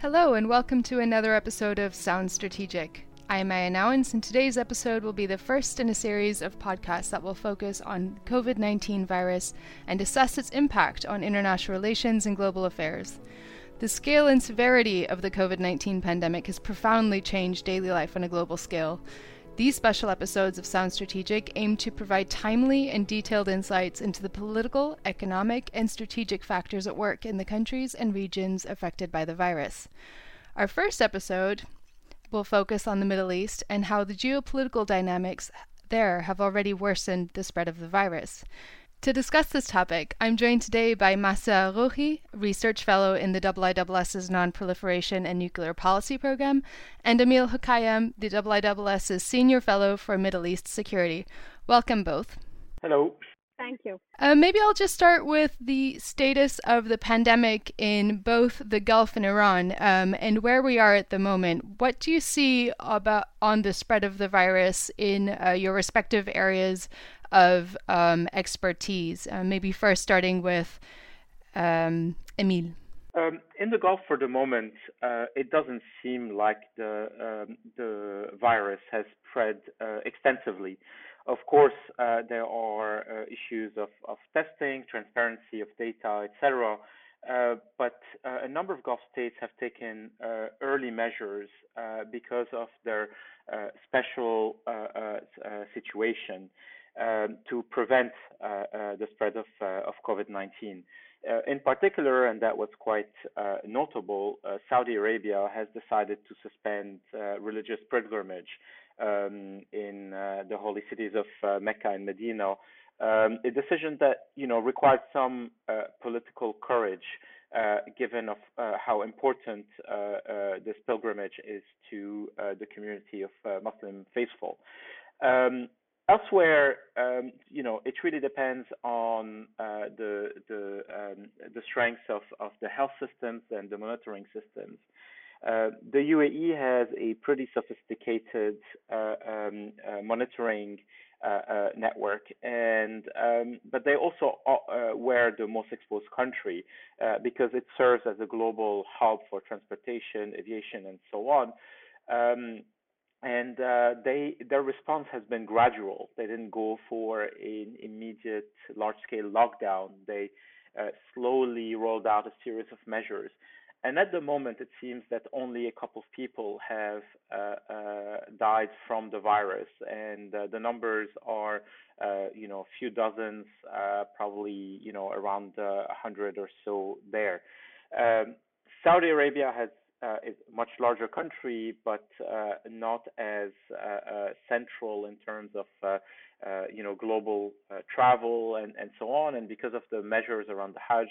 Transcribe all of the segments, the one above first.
Hello, and welcome to another episode of Sounds Strategic. I am Maya Nowens, and today's episode will be the first in a series of podcasts that will focus on COVID 19 virus and assess its impact on international relations and global affairs. The scale and severity of the COVID 19 pandemic has profoundly changed daily life on a global scale. These special episodes of Sounds Strategic aim to provide timely and detailed insights into the political, economic, and strategic factors at work in the countries and regions affected by the virus. Our first episode will focus on the Middle East and how the geopolitical dynamics there have already worsened the spread of the virus. To discuss this topic, I'm joined today by Mahsa Rouhi, Research Fellow in the IISS's Non-Proliferation and Nuclear Policy Program, and Emile Hokayem, the IISS's Senior Fellow for Middle East Security. Welcome both. Hello. Thank you. Uh, maybe I'll just start with the status of the pandemic in both the Gulf and Iran, um, and where we are at the moment. What do you see about on the spread of the virus in uh, your respective areas of um, expertise? Uh, maybe first starting with um, Emile. Um, in the Gulf, for the moment, uh, it doesn't seem like the um, the virus has spread uh, extensively. Of course, uh, there are uh, issues of, of testing, transparency of data, etc. Uh, but a number of Gulf states have taken early measures because of their special situation um, to prevent uh, uh, the spread of, uh, of COVID-19. in particular, and that was quite notable, Saudi Arabia has decided to suspend religious pilgrimage um, in the holy cities of Mecca and Medina. Um, a decision that you know required some political courage, uh, given of uh, how important uh, this pilgrimage is to the community of Muslim faithful. Um, Elsewhere, um, you know, it really depends on uh, the the um, the strength of, of the health systems and the monitoring systems. Uh, the UAE has a pretty sophisticated uh, um, uh, monitoring uh, uh, network, and um, but they also were the most exposed country because it serves as a global hub for transportation, aviation, and so on. Um, and uh, they their response has been gradual. They didn't go for an immediate large-scale lockdown. They uh, slowly rolled out a series of measures. And at the moment, it seems that only a couple of people have uh, uh died from the virus, and uh, the numbers are, uh, you know, a few dozens, probably, you know, around a hundred or so there. Um, Saudi Arabia has uh, is a much larger country, but uh, not as uh, central in terms of you know global travel and, and so on. And because of the measures around the Hajj,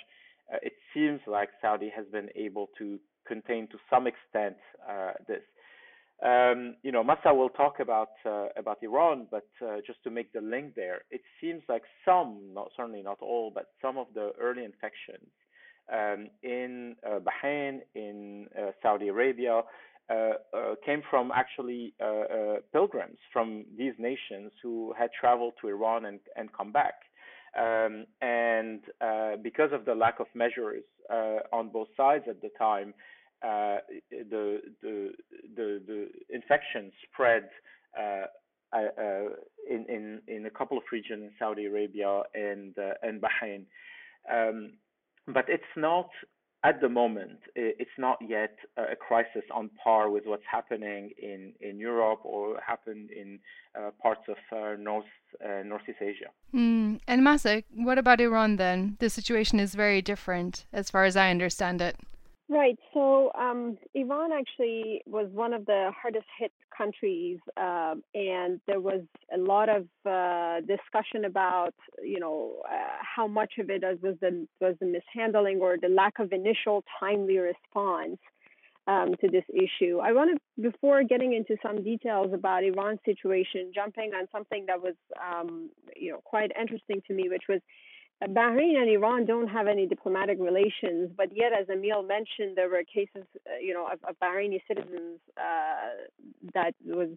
it seems like Saudi has been able to contain to some extent this. Um, you know, Mahsa will talk about uh, about Iran, but uh, just to make the link there, it seems like some, not certainly not all, but some of the early infections um, in uh, Bahrain, in uh, Saudi Arabia, uh, uh came from actually uh, uh, pilgrims from these nations who had traveled to Iran and, and come back. Um, and because of the lack of measures on both sides at the time, the, the, the, the infection spread in, in, in a couple of regions in Saudi Arabia and, and Bahrain. Um, but it's not at the moment it's not yet a crisis on par with what's happening in, in Europe or happened in uh, parts of uh, North uh, Northeast Asia. Mm. And Mahsa, what about Iran then? The situation is very different as far as I understand it. Right. So um, Iran actually was one of the hardest hit countries, uh, and there was a lot of uh, discussion about, you know, uh, how much of it was the was the mishandling or the lack of initial timely response um, to this issue. I want to, before getting into some details about Iran's situation, jumping on something that was, um, you know, quite interesting to me, which was Bahrain and Iran don't have any diplomatic relations, but yet, as Emile mentioned, there were cases, uh, you know, of, of Bahraini citizens uh, that was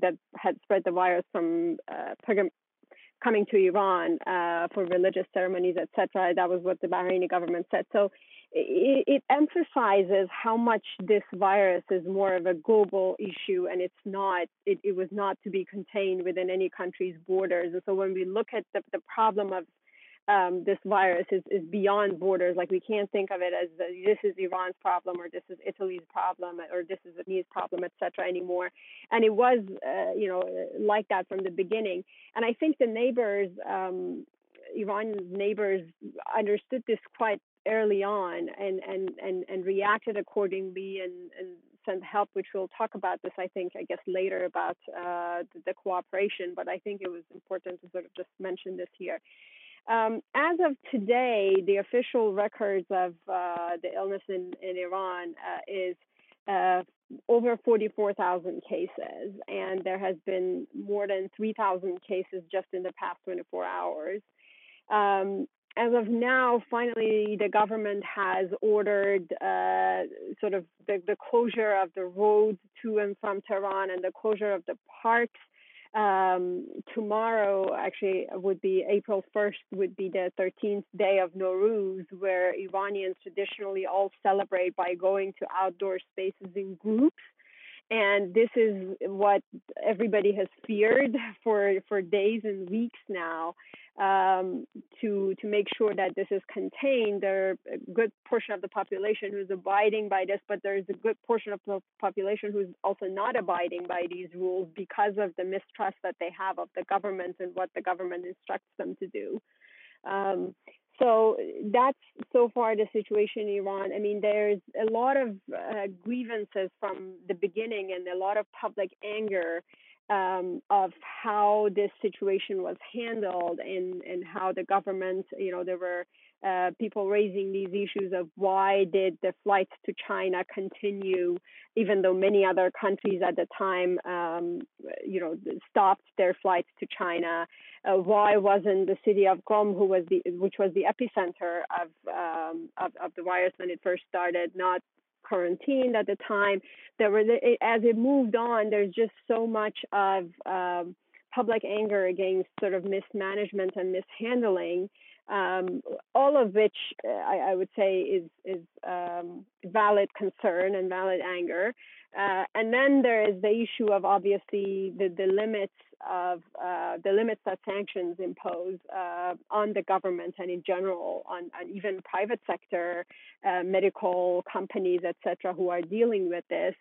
that had spread the virus from uh, coming to Iran uh, for religious ceremonies, etc. That was what the Bahraini government said. So it, it, emphasizes how much this virus is more of a global issue and it's not it, it was not to be contained within any country's borders and so when we look at the, the problem of um, this virus is, is beyond borders. Like we can't think of it as the, this is Iran's problem or this is Italy's problem or this is Vietnamese problem, etc. anymore. And it was, uh, you know, like that from the beginning. And I think the neighbors, um, Iran's neighbors, understood this quite early on and and and, and reacted accordingly and, and sent help, which we'll talk about this, I think, I guess later about uh, the, the, cooperation. But I think it was important to sort of just mention this here. Um, as of today, the official records of uh, the illness in, in Iran uh, is uh, over 44,000 cases, and there has been more than 3,000 cases just in the past 24 hours. Um, as of now, finally, the government has ordered uh, sort of the, the, closure of the roads to and from Tehran and the closure of the parks um, tomorrow actually would be April 1st would be the 13th day of Nowruz, where Iranians traditionally all celebrate by going to outdoor spaces in groups. And this is what everybody has feared for, for days and weeks now um, to to make sure that this is contained. There are a good portion of the population who's abiding by this, but there's a good portion of the population who's also not abiding by these rules because of the mistrust that they have of the government and what the government instructs them to do. Um, so that's so far the situation in Iran. I mean, there's a lot of uh, grievances from the beginning and a lot of public anger um, of how this situation was handled and, and how the government, you know, there were uh, people raising these issues of why did the flights to China continue, even though many other countries at the time, um, you know, stopped their flights to China. Uh, why wasn't the city of Qom, who was the which was the epicenter of, um, of of the virus when it first started, not quarantined at the time. There were, as it moved on, there's just so much of um, public anger against sort of mismanagement and mishandling, um, all of which uh, I, I, would say is is um, valid concern and valid anger. Uh, and then there is the issue of obviously the, the limits of uh, the limits that sanctions impose uh, on the government and in general on, on even private sector uh, medical companies, etc., who are dealing with this.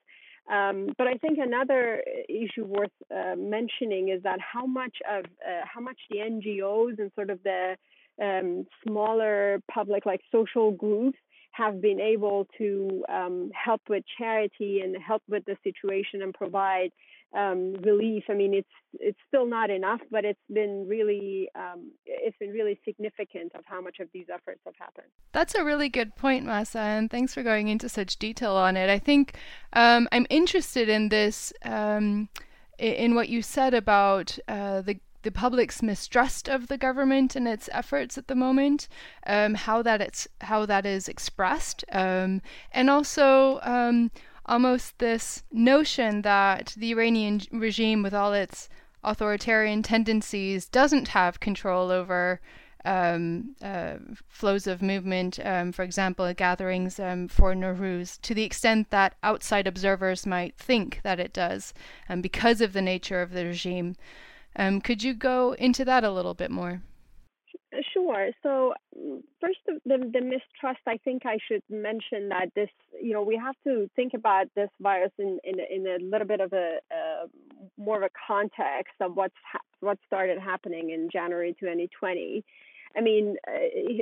Um, but I think another issue worth uh, mentioning is that how much of uh, how much the NGOs and sort of the um, smaller public like social groups have been able to um, help with charity and help with the situation and provide um, relief. I mean, it's it's still not enough, but it's been really um, it's been really significant of how much of these efforts have happened. That's a really good point, Mahsa, and thanks for going into such detail on it. I think um, I'm interested in this um, in what you said about uh, the the public's mistrust of the government and its efforts at the moment, um, how that it's how that is expressed, um, and also um, almost this notion that the Iranian regime, with all its authoritarian tendencies, doesn't have control over um, uh, flows of movement, um, for example, gatherings um, for Nowruz, to the extent that outside observers might think that it does, um, because of the nature of the regime. Um, could you go into that a little bit more? Sure. So first, the, the mistrust. I think I should mention that this, you know, we have to think about this virus in in, in a little bit of a uh, more of a context of what's ha- what started happening in January 2020. I mean, uh,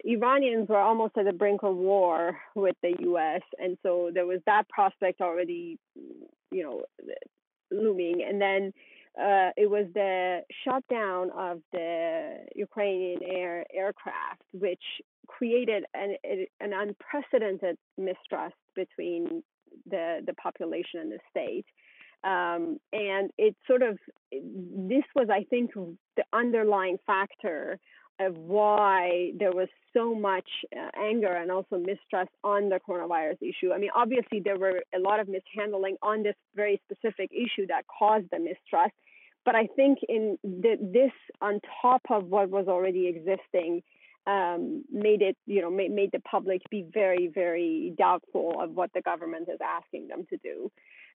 Iranians were almost at the brink of war with the U.S., and so there was that prospect already, you know, looming, and then uh, it was the shutdown of the Ukrainian air aircraft, which created an, an unprecedented mistrust between the, the population and the state. Um, and it sort of, this was, I think, the underlying factor why there was so much uh, anger and also mistrust on the coronavirus issue. I mean, obviously, there were a lot of mishandling on this very specific issue that caused the mistrust. But I think in the, this, on top of what was already existing, um, made it, you know, made, made the public be very, very doubtful of what the government is asking them to do.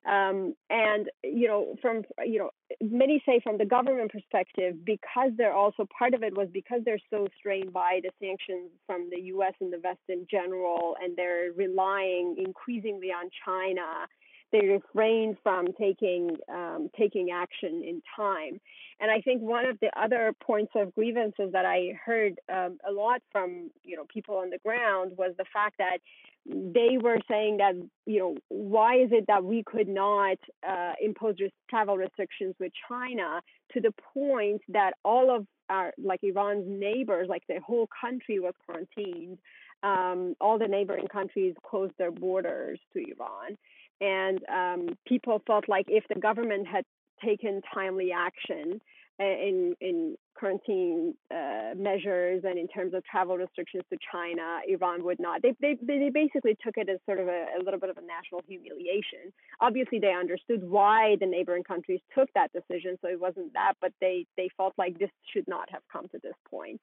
Um, and you know, from you know, many say from the government perspective, because they're also part of it was because they're so strained by the sanctions from the U.S. and the West in general, and they're relying increasingly on China they refrain from taking um, taking action in time. And I think one of the other points of grievances that I heard um, a lot from you know people on the ground was the fact that they were saying that you know why is it that we could not uh, impose travel restrictions with China to the point that all of our like Iran's neighbors, like the whole country was quarantined. Um, all the neighboring countries closed their borders to Iran. And um, people felt like if the government had taken timely action in in quarantine uh, measures and in terms of travel restrictions to China, Iran would not. They they they basically took it as sort of a, a little bit of a national humiliation. Obviously, they understood why the neighboring countries took that decision, so it wasn't that, but they they felt like this should not have come to this point.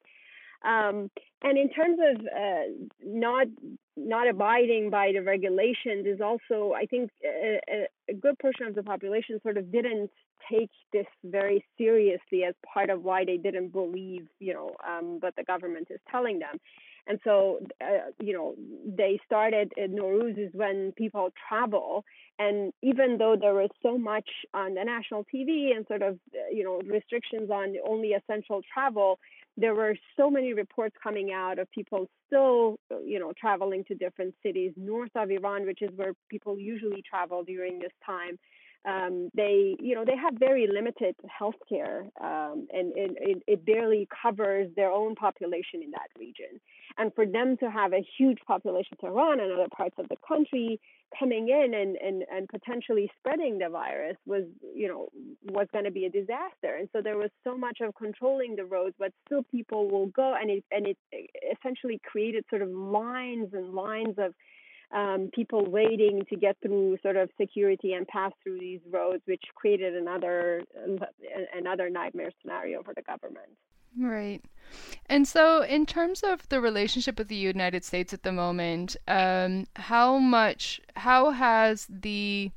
Um, and in terms of uh, not not abiding by the regulations is also, I think, a, a, good portion of the population sort of didn't take this very seriously as part of why they didn't believe, you know, um, what the government is telling them. And so, uh, you know, they started in Nowruz is when people travel. And even though there was so much on the national TV and sort of, you know, restrictions on only essential travel, there were so many reports coming out of people still, you know, traveling to different cities north of Iran, which is where people usually travel during this time. Um, they, you know, they have very limited health care, um, and, and it, it barely covers their own population in that region. And for them to have a huge population to Iran and other parts of the country coming in and, and, and potentially spreading the virus was, you know, was going to be a disaster. And so there was so much of controlling the roads, but still people will go and it, and it essentially created sort of lines and lines of um, people waiting to get through sort of security and pass through these roads, which created another another nightmare scenario for the government. Right. And so, in terms of the relationship with the United States at the moment, um, how much, how has the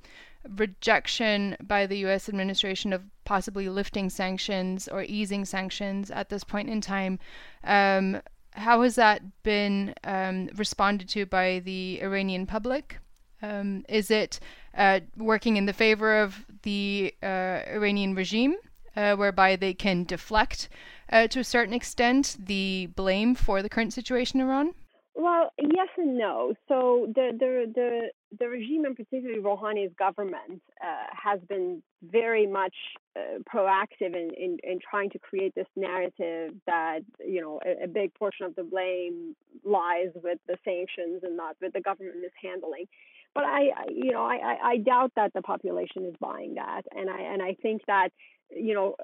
rejection by the U.S. administration of possibly lifting sanctions or easing sanctions at this point in time, um, how has that been um, responded to by the Iranian public? Um, is it uh, working in the favor of the uh, Iranian regime, uh, whereby they can deflect uh, to a certain extent the blame for the current situation in Iran? Well, yes and no. So the the the, the regime, and particularly Rouhani's government, uh, has been very much uh, proactive in, in, in trying to create this narrative that you know a, a, big portion of the blame lies with the sanctions and not with the government mishandling. But I, you know, I, I doubt that the population is buying that, and I and I think that you know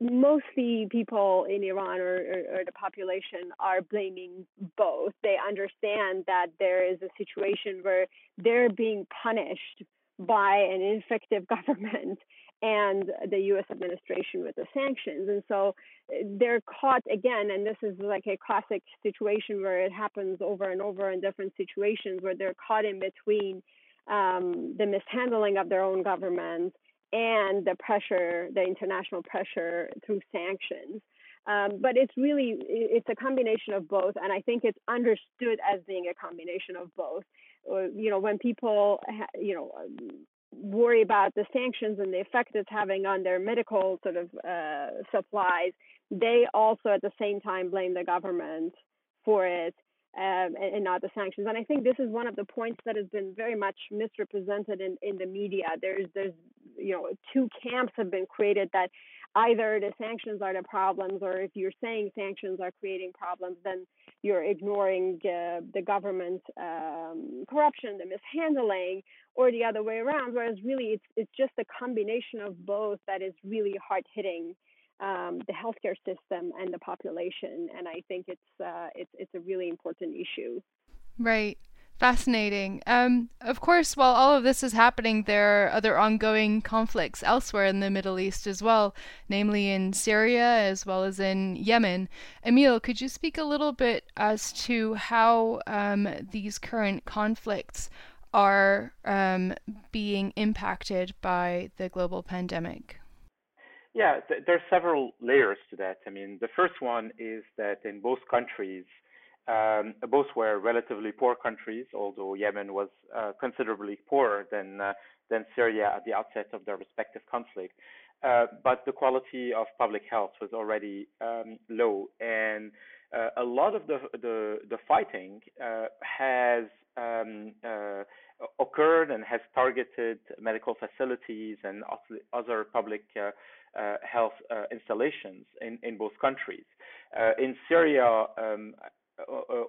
mostly people in Iran or, or, or, the population are blaming both. They understand that there is a situation where they're being punished by an ineffective government and the US administration with the sanctions. And so uh, they're caught again, and this is like a classic situation where it happens over and over in different situations where they're caught in between um, the mishandling of their own government and the pressure, the international pressure through sanctions. Um, but it's really it's a combination of both, and I think it's understood as being a combination of both. Uh, you know, when people you know worry about the sanctions and the effect it's having on their medical sort of uh, supplies, they also at the same time blame the government for it um, and, and, not the sanctions. And I think this is one of the points that has been very much misrepresented in, in the media. There's there's you know two camps have been created that either the sanctions are the problems, or if you're saying sanctions are creating problems, then you're ignoring uh, the government um, corruption, the mishandling, or the other way around. Whereas really, it's it's just a combination of both that is really hard hitting um, the healthcare system and the population. And I think it's uh, it's it's a really important issue. Right. Fascinating. Um, of course, while all of this is happening, there are other ongoing conflicts elsewhere in the Middle East as well, namely in Syria as well as in Yemen. Emile, could you speak a little bit as to how um, these current conflicts are um, being impacted by the global pandemic? Yeah, th- there are several layers to that. I mean, the first one is that in both countries, um, both were relatively poor countries, although Yemen was uh, considerably poorer than uh, than Syria at the outset of their respective conflict. Uh, but the quality of public health was already um, low, and uh, a lot of the the, the fighting uh, has um, uh, occurred and has targeted medical facilities and other public uh, health uh, installations in, in both countries. Uh, in Syria, um,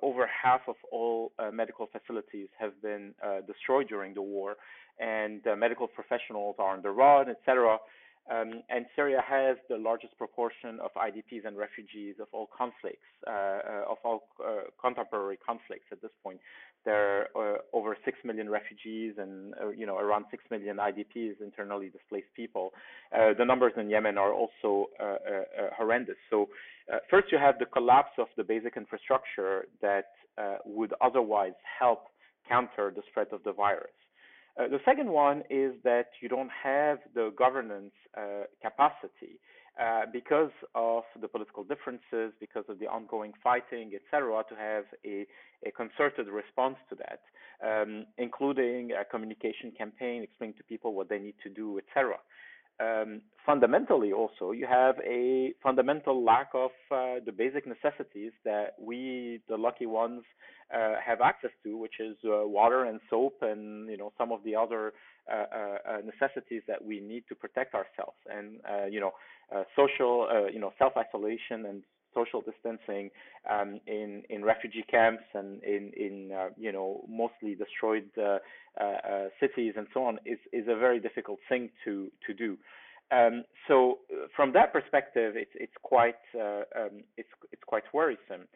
over half of all medical facilities have been destroyed during the war, and medical professionals are on the run, etc. Um, and Syria has the largest proportion of IDPs and refugees of all conflicts, uh, uh, of all uh, contemporary conflicts at this point. There are uh, over 6 million refugees and uh, you know around 6 million IDPs, internally displaced people. Uh, the numbers in Yemen are also horrendous. So first you have the collapse of the basic infrastructure that would otherwise help counter the spread of the virus. Uh, the second one is that you don't have the governance uh, capacity uh, because of the political differences, because of the ongoing fighting, etc., to have a, a concerted response to that, um, including a communication campaign, explaining to people what they need to do, etc um, fundamentally also you have a fundamental lack of uh, the basic necessities that we the lucky ones uh, have access to which is uh, water and soap and you know some of the other necessities that we need to protect ourselves and you know social you know self isolation and social distancing um, in in refugee camps and in in uh, you know mostly destroyed uh, uh, cities and so on is is a very difficult thing to to do. Um, so from that perspective, it's it's quite um, it's it's quite worrisome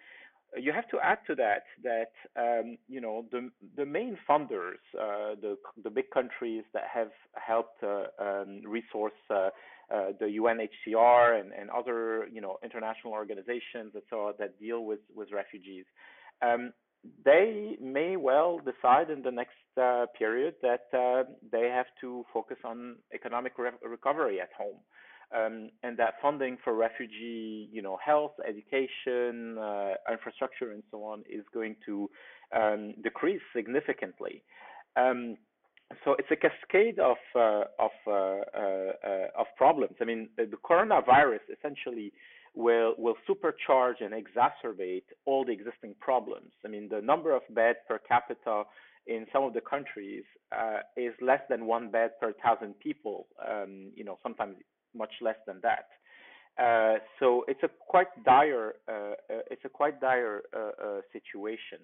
you have to add to that that um, you know the the main funders, uh, the the big countries that have helped uh, um, resource uh, uh the UNHCR and, and other you know international organizations that so that deal with with refugees. Um, they may well decide in the next uh, period that uh, they have to focus on economic re- recovery at home um, and that funding for refugee, you know, health, education, uh, infrastructure, and so on is going to um, decrease significantly. Um, so it's a cascade of uh, of uh, uh, of problems. I mean, the coronavirus essentially will will supercharge and exacerbate all the existing problems. I mean, the number of beds per capita in some of the countries uh, is less than one bed per thousand people. Um, you know, sometimes much less than that. Uh, so it's a quite dire uh, uh it's a quite dire uh, uh, situation.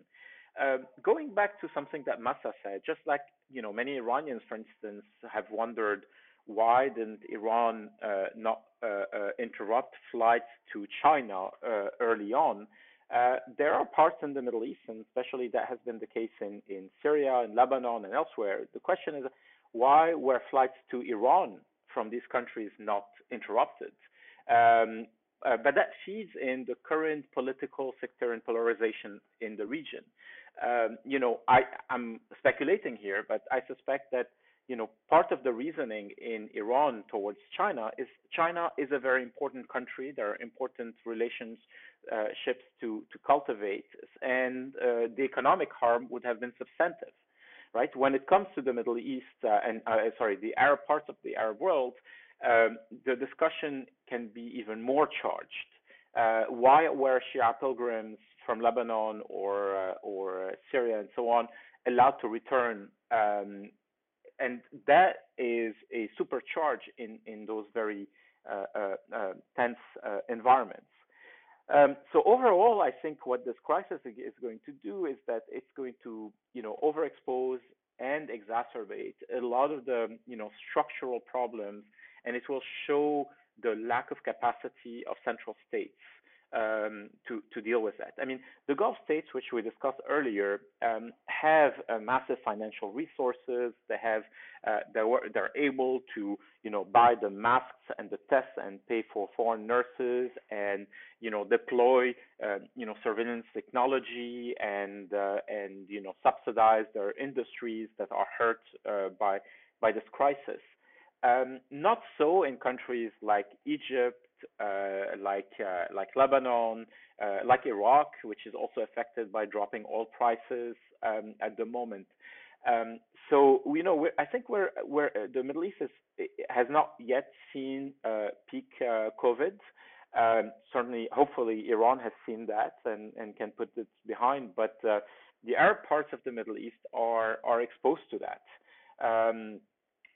Um, going back to something that Mahsa said, just like you know many Iranians, for instance, have wondered why didn't Iran not interrupt flights to China early on. Uh, there are parts in the Middle East, and especially that has been the case in, in Syria and Lebanon and elsewhere. The question is, why were flights to Iran from these countries not interrupted. Um, uh, but that feeds in the current political sectarian polarization in the region. Um, you know, I, I'm speculating here, but I suspect that you know part of the reasoning in Iran towards China is China is a very important country. There are important relationships uh, to to cultivate, and uh, the economic harm would have been substantive right? When it comes to the Middle East uh, and uh, sorry, the Arab parts of the Arab world, um, the discussion can be even more charged. Uh, why were Shia pilgrims from Lebanon or uh, or Syria and so on allowed to return? Um, and that is a supercharge in in those very uh, uh, tense environments. Um, so overall, I think what this crisis is going to do is that it's going to, you know, overexpose and exacerbate a lot of the, you know, structural problems, and it will show the lack of capacity of central states um, to to deal with that. I mean, the Gulf states, which we discussed earlier, um, have uh, massive financial resources. They have uh, they're they're able to you know buy the masks and the tests and pay for foreign nurses and you know deploy uh, you know surveillance technology and uh, and you know subsidize their industries that are hurt uh, by by this crisis. Um, not so in countries like Egypt, like uh, like Lebanon, uh, like Iraq, which is also affected by dropping oil prices um, at the moment. Um, so you know, I think we're, we're the Middle East is, has not yet seen peak COVID. Um, certainly, hopefully, Iran has seen that and, and can put it behind. But uh, the Arab parts of the Middle East are are exposed to that. Um,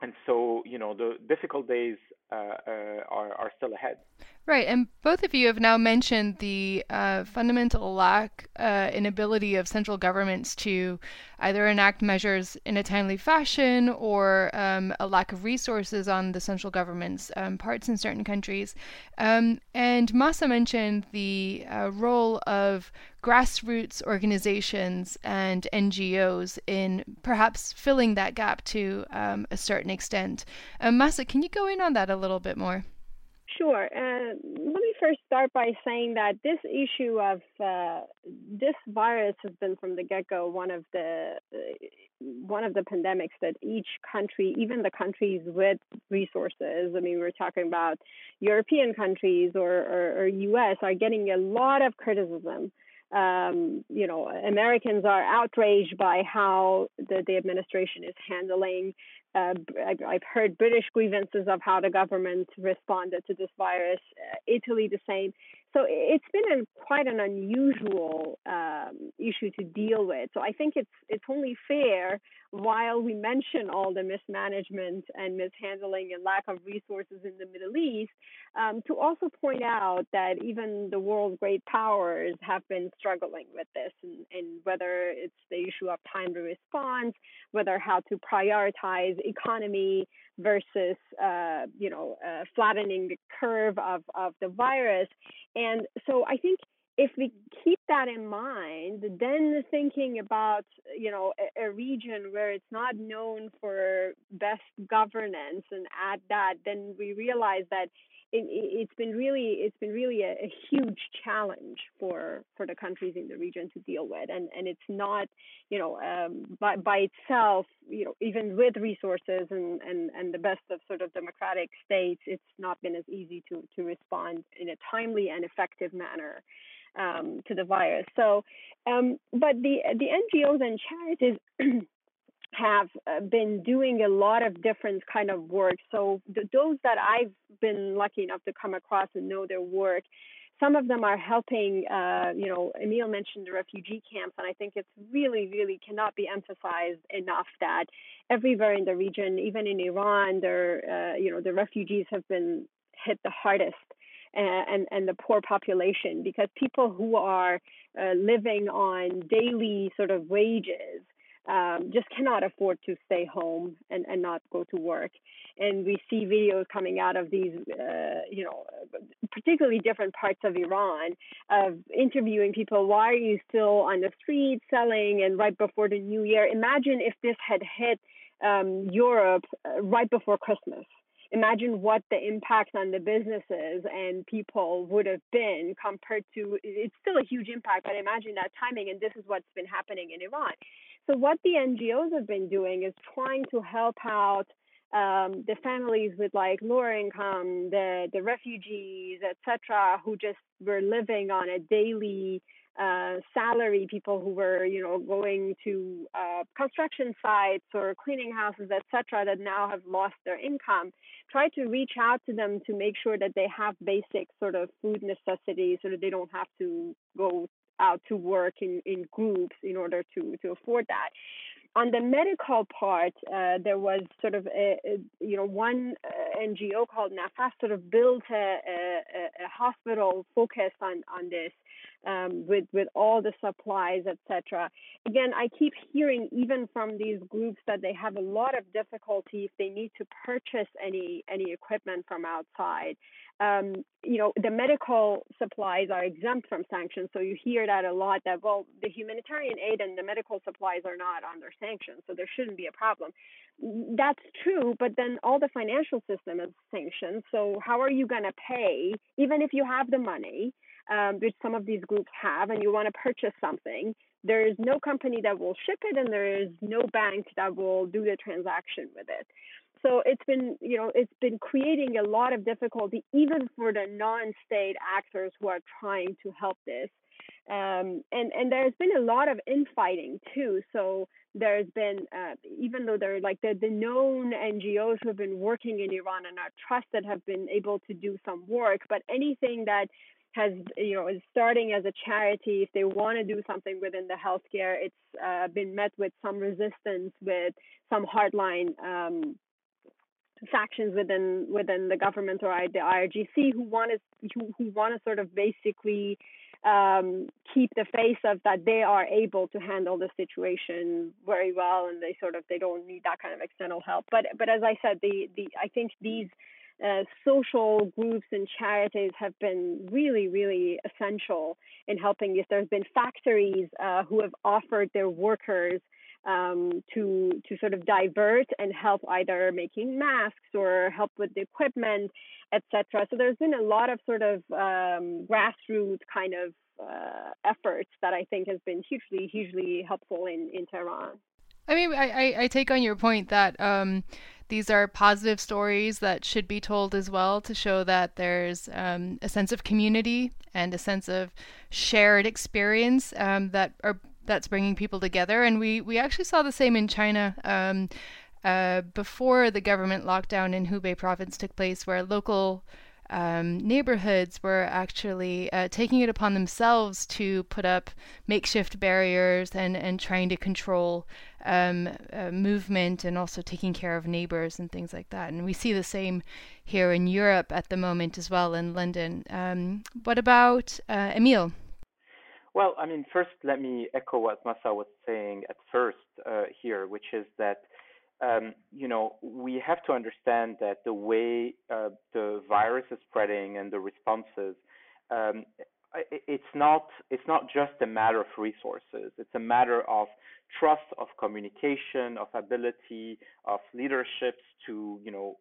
and so, you know, the difficult days uh, uh, are, are still ahead. Right, and both of you have now mentioned the uh, fundamental lack, uh, inability of central governments to either enact measures in a timely fashion or um, a lack of resources on the central government's um, parts in certain countries. Um, and Mahsa mentioned the uh, role of grassroots organizations and NGOs in perhaps filling that gap to um, a certain extent. Um, Mahsa, can you go in on that a little bit more? Sure. Uh, let me first start by saying that this issue of uh, this virus has been from the get-go one of the uh, one of the pandemics that each country, even the countries with resources, I mean, we're talking about European countries or, or, or U.S. are getting a lot of criticism um, you know, Americans are outraged by how the, the administration is handling. Uh, I've heard British grievances of how the government responded to this virus. Uh, Italy, the same. So it's been a, quite an unusual um, issue to deal with. So I think it's it's only fair, while we mention all the mismanagement and mishandling and lack of resources in the Middle East, um, to also point out that even the world's great powers have been struggling with this, and, and whether it's the issue of timely response, whether how to prioritize economy versus uh, you know uh, flattening the curve of of the virus and so i think if we keep that in mind then thinking about you know a, a region where it's not known for best governance and add that then we realize that it, has been really it's been really a, a, huge challenge for for the countries in the region to deal with. And and it's not you know um, by by itself you know even with resources and and and the best of sort of democratic states it's not been as easy to to respond in a timely and effective manner um, to the virus. So um, but the the NGOs and charities have uh, been doing a lot of different kind of work. So the, those that I've been lucky enough to come across and know their work, some of them are helping. Uh, you know, Emile mentioned the refugee camps, and I think it's really, really cannot be emphasized enough that everywhere in the region, even in Iran, there, uh, you know, the refugees have been hit the hardest. And, and the poor population because people who are uh, living on daily sort of wages um, just cannot afford to stay home and, and not go to work. And we see videos coming out of these, uh, you know, particularly different parts of Iran of interviewing people. Why are you still on the street selling? And right before the new year, imagine if this had hit um, Europe uh, right before Christmas imagine what the impact on the businesses and people would have been compared to it's still a huge impact but imagine that timing and this is what's been happening in iran so what the NGOs have been doing is trying to help out um, the families with like lower income, the the refugees, etc., who just were living on a daily uh, salary, people who were you know going to uh, construction sites or cleaning houses, etc., that now have lost their income. Try to reach out to them to make sure that they have basic sort of food necessities, so that they don't have to go out to work in, in groups in order to, to afford that. On the medical part, uh, there was sort of a, a you know one uh, NGO called Nafas sort of built a, a, a, hospital focused on on this, um, with with all the supplies, etc. Again, I keep hearing even from these groups that they have a lot of difficulty if they need to purchase any any equipment from outside. Um, you know, the medical supplies are exempt from sanctions, so you hear that a lot. That well, the humanitarian aid and the medical supplies are not under sanctions, so there shouldn't be a problem. That's true, but then all the financial system is sanctioned. So how are you going to pay, even if you have the money? Um, which some of these groups have, and you want to purchase something, there is no company that will ship it, and there is no bank that will do the transaction with it. So it's been, you know, it's been creating a lot of difficulty, even for the non-state actors who are trying to help this. Um, and and there's been a lot of infighting too. So there's been, uh, even though they're like the, the known NGOs who have been working in Iran and are trusted have been able to do some work, but anything that has you know is starting as a charity. If they want to do something within the healthcare it's uh, been met with some resistance with some hardline um, factions within within the government or the IRGC who want to who, who want to sort of basically um, keep the face of that they are able to handle the situation very well and they sort of they don't need that kind of external help. But but as I said the the I think these uh, social groups and charities have been really, really essential in helping. There's been factories uh, who have offered their workers um, to to sort of divert and help either making masks or help with the equipment, etc. So there's been a lot of sort of um, grassroots kind of uh, efforts that I think has been hugely, hugely helpful in in Tehran. I mean, I, I, I take on your point that um, these are positive stories that should be told as well to show that there's um, a sense of community and a sense of shared experience um, that are that's bringing people together. And we we actually saw the same in China. Um, uh, before the government lockdown in Hubei province took place, where local um, neighborhoods were actually uh, taking it upon themselves to put up makeshift barriers and, and trying to control um, uh, movement and also taking care of neighbors and things like that. And we see the same here in Europe at the moment as well in London. Um, what about uh, Emile? Well, I mean, first, let me echo what Mahsa was saying at first uh, here, which is that um, you know, we have to understand that the way uh, the virus is spreading and the responses, um, it's not it's not just a matter of resources. It's a matter of trust, of communication, of ability, of leaderships to you know,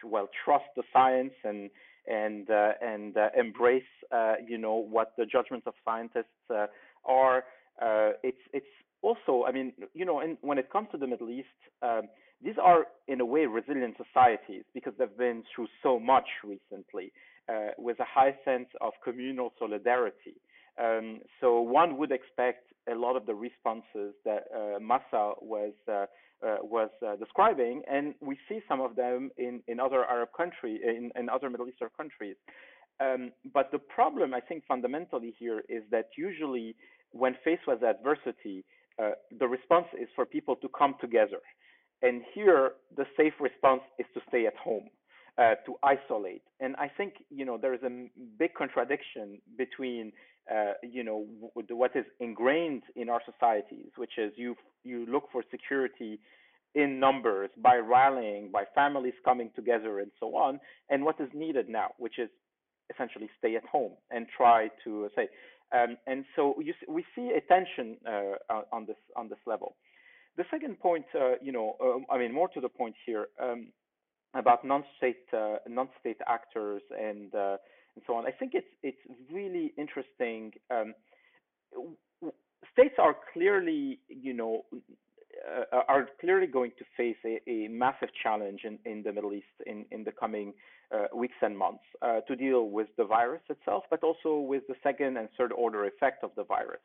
to, well, trust the science and and uh, and uh, embrace uh, you know what the judgments of scientists uh, are. Uh, it's it's also, I mean, you know, in, when it comes to the Middle East, um, these are in a way resilient societies because they've been through so much recently uh, with a high sense of communal solidarity. Um, so one would expect a lot of the responses that uh, Mahsa was uh, uh, was uh, describing, and we see some of them in, in other Arab countries, in, in other Middle Eastern countries. Um, but the problem, I think, fundamentally here is that usually when faced with adversity, uh, the response is for people to come together. And here, the safe response is to stay at home, uh, to isolate. And I think, you know, there is a big contradiction between, uh, you know, what is ingrained in our societies, which is you you look for security in numbers by rallying, by families coming together, and so on, and what is needed now, which is essentially stay at home and try to say um, and so you, we see a tension uh, on this on this level. The second point, uh, you know, um, I mean, more to the point here um, about non-state uh, non-state actors and and so on. I think it's it's really interesting. Um, states are clearly, you know, uh, are clearly going to face a, a massive challenge in, in, the Middle East in, in the coming uh, weeks and months uh, to deal with the virus itself, but also with the second and third order effect of the virus.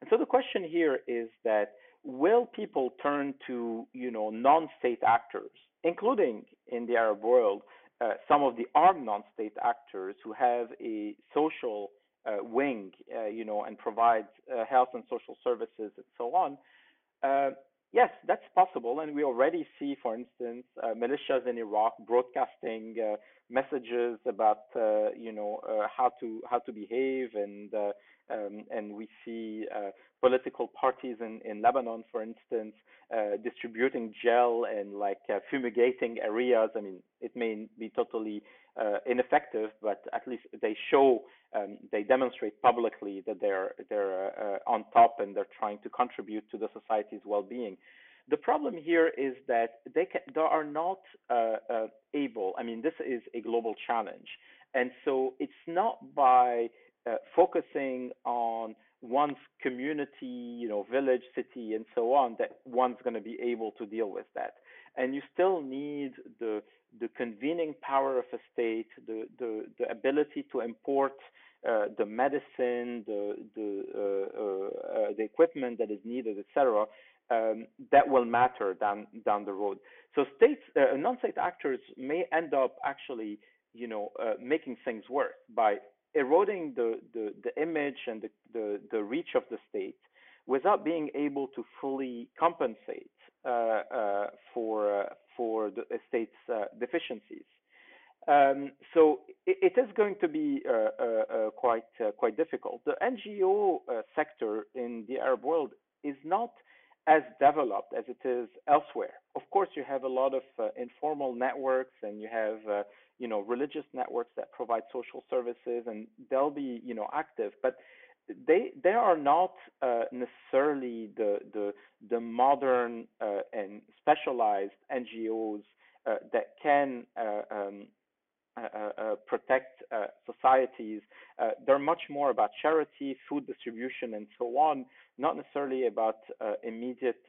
And so the question here is that will people turn to you know non-state actors, including in the Arab world, uh, some of the armed non-state actors who have a social uh, wing, uh, you know, and provide health and social services and so on. Yes, that's possible, and we already see, for instance, uh, militias in Iraq broadcasting uh, messages about, uh, you know, uh, how to how to behave and uh, Um, and we see uh, political parties in, in Lebanon, for instance, uh, distributing gel and like uh, fumigating areas. I mean, it may be totally uh, ineffective, but at least they show, um, they demonstrate publicly that they're they're uh, on top and they're trying to contribute to the society's well-being. The problem here is that they can, they are not uh, able. I mean, this is a global challenge, and so it's not by uh, focusing on one's community, you know, village, city, and so on, that one's going to be able to deal with that. And you still need the the convening power of a state, the the, the ability to import uh, the medicine, the the uh, uh, the equipment that is needed, etc. Um, that will matter down down the road. So states, uh, non-state actors may end up actually, you know, uh, making things worse by eroding the, the, the image and the, the, the reach of the state without being able to fully compensate uh, uh, for, uh, for the state's uh, deficiencies. Um, so it, it is going to be uh, uh, quite quite difficult. The NGO sector in the Arab world is not as developed as it is elsewhere. Of course, you have a lot of informal networks, and you have you know religious networks that provide social services and they'll be you know active but they they are not uh, necessarily the the the modern uh, and specialized NGOs uh, that can uh, um, uh, uh, protect societies. they're much more about charity, food distribution, and so on, not necessarily about immediate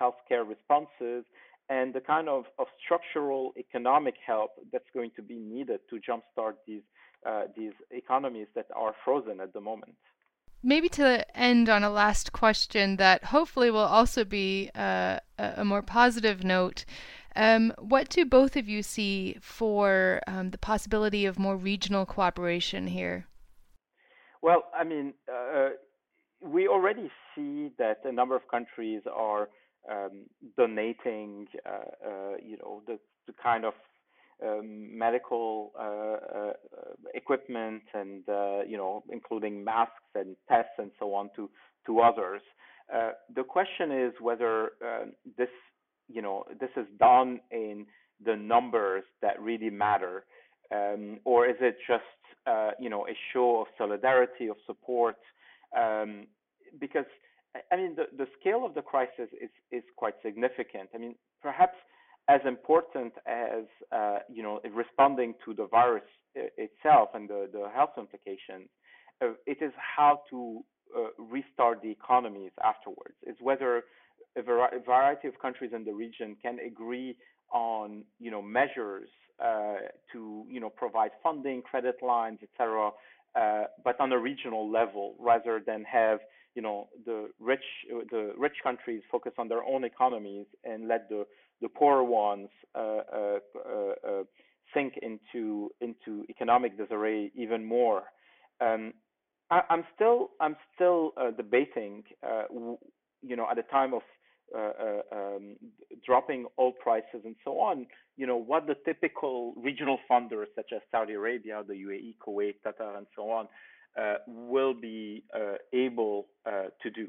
healthcare responses and the kind of, of structural economic help that's going to be needed to jumpstart these uh, these economies that are frozen at the moment. Maybe to end on a last question that hopefully will also be uh, a more positive note. Um, what do both of you see for um, the possibility of more regional cooperation here? Well, I mean, uh, we already see that a number of countries are um, donating, uh, uh, you know, the, the kind of um, medical uh, uh, equipment and uh, you know, including masks and tests and so on to to others. Uh, the question is whether this, you know, this is done in the numbers that really matter, um, or is it just you know a show of solidarity of support? Um, because I mean, the, the scale of the crisis is, is quite significant. I mean, perhaps as important as, uh, you know, responding to the virus itself and the, the health implications, uh, it is how to uh, restart the economies afterwards. It's whether a, a, variety of countries in the region can agree on, you know, measures uh, to, you know, provide funding, credit lines, etc., uh, but on a regional level rather than have you know the rich the rich countries focus on their own economies and let the the poorer ones uh, uh, uh, uh sink into into economic disarray even more. Um, I, am still I'm still uh, debating, uh, you know, at a time of um, dropping oil prices and so on, you know, what the typical regional funders such as Saudi Arabia, the UAE, Kuwait, Qatar, and so on uh, will be uh, able uh, to do.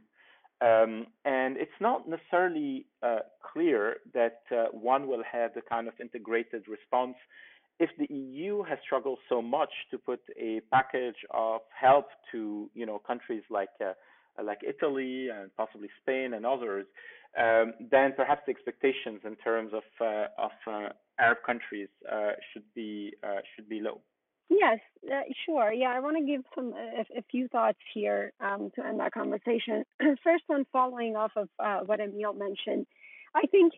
Um, and it's not necessarily clear that one will have the kind of integrated response if the EU has struggled so much to put a package of help to you know countries like uh, like Italy and possibly Spain and others, um, then perhaps the expectations in terms of uh, of uh, Arab countries should be should be low. Yes, uh, sure. Yeah, I want to give some a, a few thoughts here um, to end that conversation. First one, following off of uh, what Emile mentioned, I think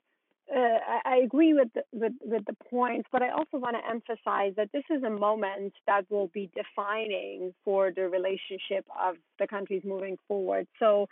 uh, I, agree with the, with with the points, but I also want to emphasize that this is a moment that will be defining for the relationship of the countries moving forward. So.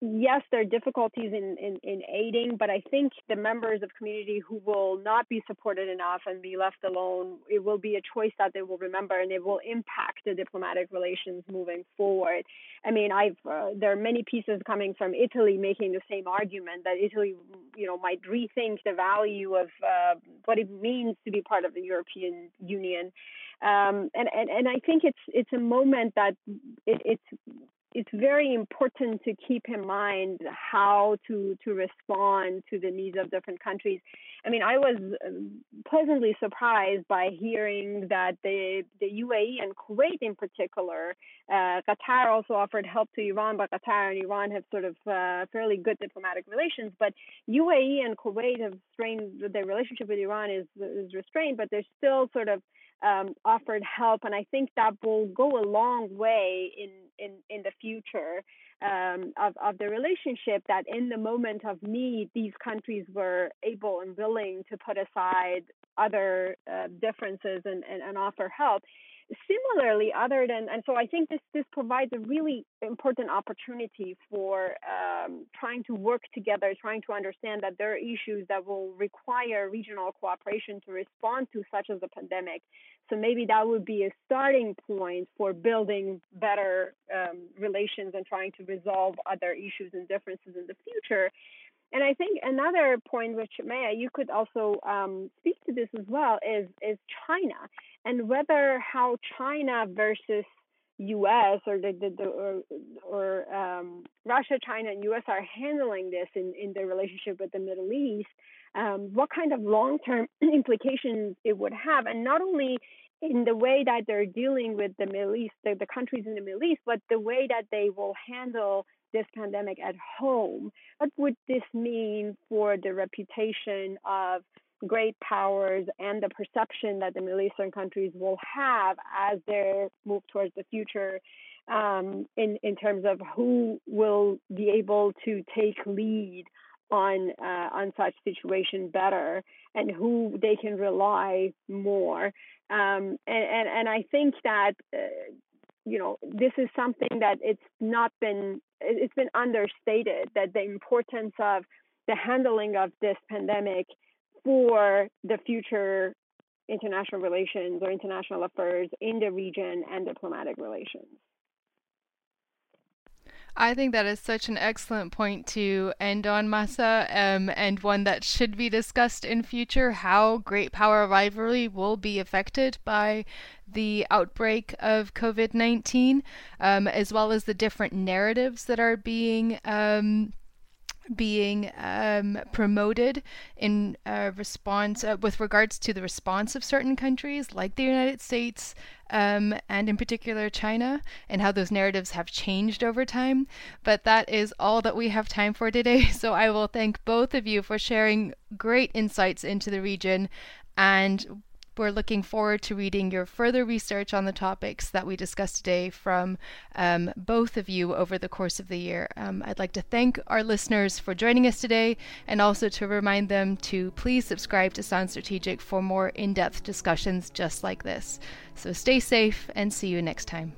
Yes, there are difficulties in, in, in aiding, but I think the members of community who will not be supported enough and be left alone, it will be a choice that they will remember and it will impact the diplomatic relations moving forward. I mean, I've uh, there are many pieces coming from Italy making the same argument that Italy, you know, might rethink the value of uh, what it means to be part of the European Union. Um, and, and and I think it's it's a moment that it, it's it's very important to keep in mind how to to respond to the needs of different countries. I mean, I was um, pleasantly surprised by hearing that the the UAE and Kuwait, in particular, uh, Qatar also offered help to Iran, but Qatar and Iran have sort of uh, fairly good diplomatic relations. But UAE and Kuwait have strained their relationship with Iran is is restrained, but they're still sort of um, offered help, and I think that will go a long way in in in the future um, of of the relationship. That in the moment of need, these countries were able and willing to put aside other uh, differences and, and and offer help similarly, other than, and so I think this, this provides a really important opportunity for um, trying to work together, trying to understand that there are issues that will require regional cooperation to respond to, such as the pandemic. So maybe that would be a starting point for building better um, relations and trying to resolve other issues and differences in the future. And I think another point, which Maya, you could also um, speak to this as well, is is China and whether how China versus U.S. or the, the, the or, or um, Russia, China, and U.S. are handling this in in their relationship with the Middle East. Um, what kind of long-term implications it would have, and not only in the way that they're dealing with the Middle East, the, the countries in the Middle East, but the way that they will handle this pandemic at home. What would this mean for the reputation of great powers and the perception that the Middle Eastern countries will have as they move towards the future um, in, in terms of who will be able to take lead on uh, on such situation better and who they can rely more um, and, and and I think that uh, you know this is something that it's not been it's been understated that the importance of the handling of this pandemic for the future international relations or international affairs in the region and diplomatic relations. I think that is such an excellent point to end on, Mahsa, um, and one that should be discussed in future how great power rivalry will be affected by the outbreak of COVID 19, um, as well as the different narratives that are being. Um, being um, promoted in uh, response uh, with regards to the response of certain countries like the United States um, and in particular China and how those narratives have changed over time. But that is all that we have time for today. So I will thank both of you for sharing great insights into the region and we're looking forward to reading your further research on the topics that we discussed today from um, both of you over the course of the year. Um, I'd like to thank our listeners for joining us today and also to remind them to please subscribe to Sounds Strategic for more in depth discussions just like this. So stay safe and see you next time.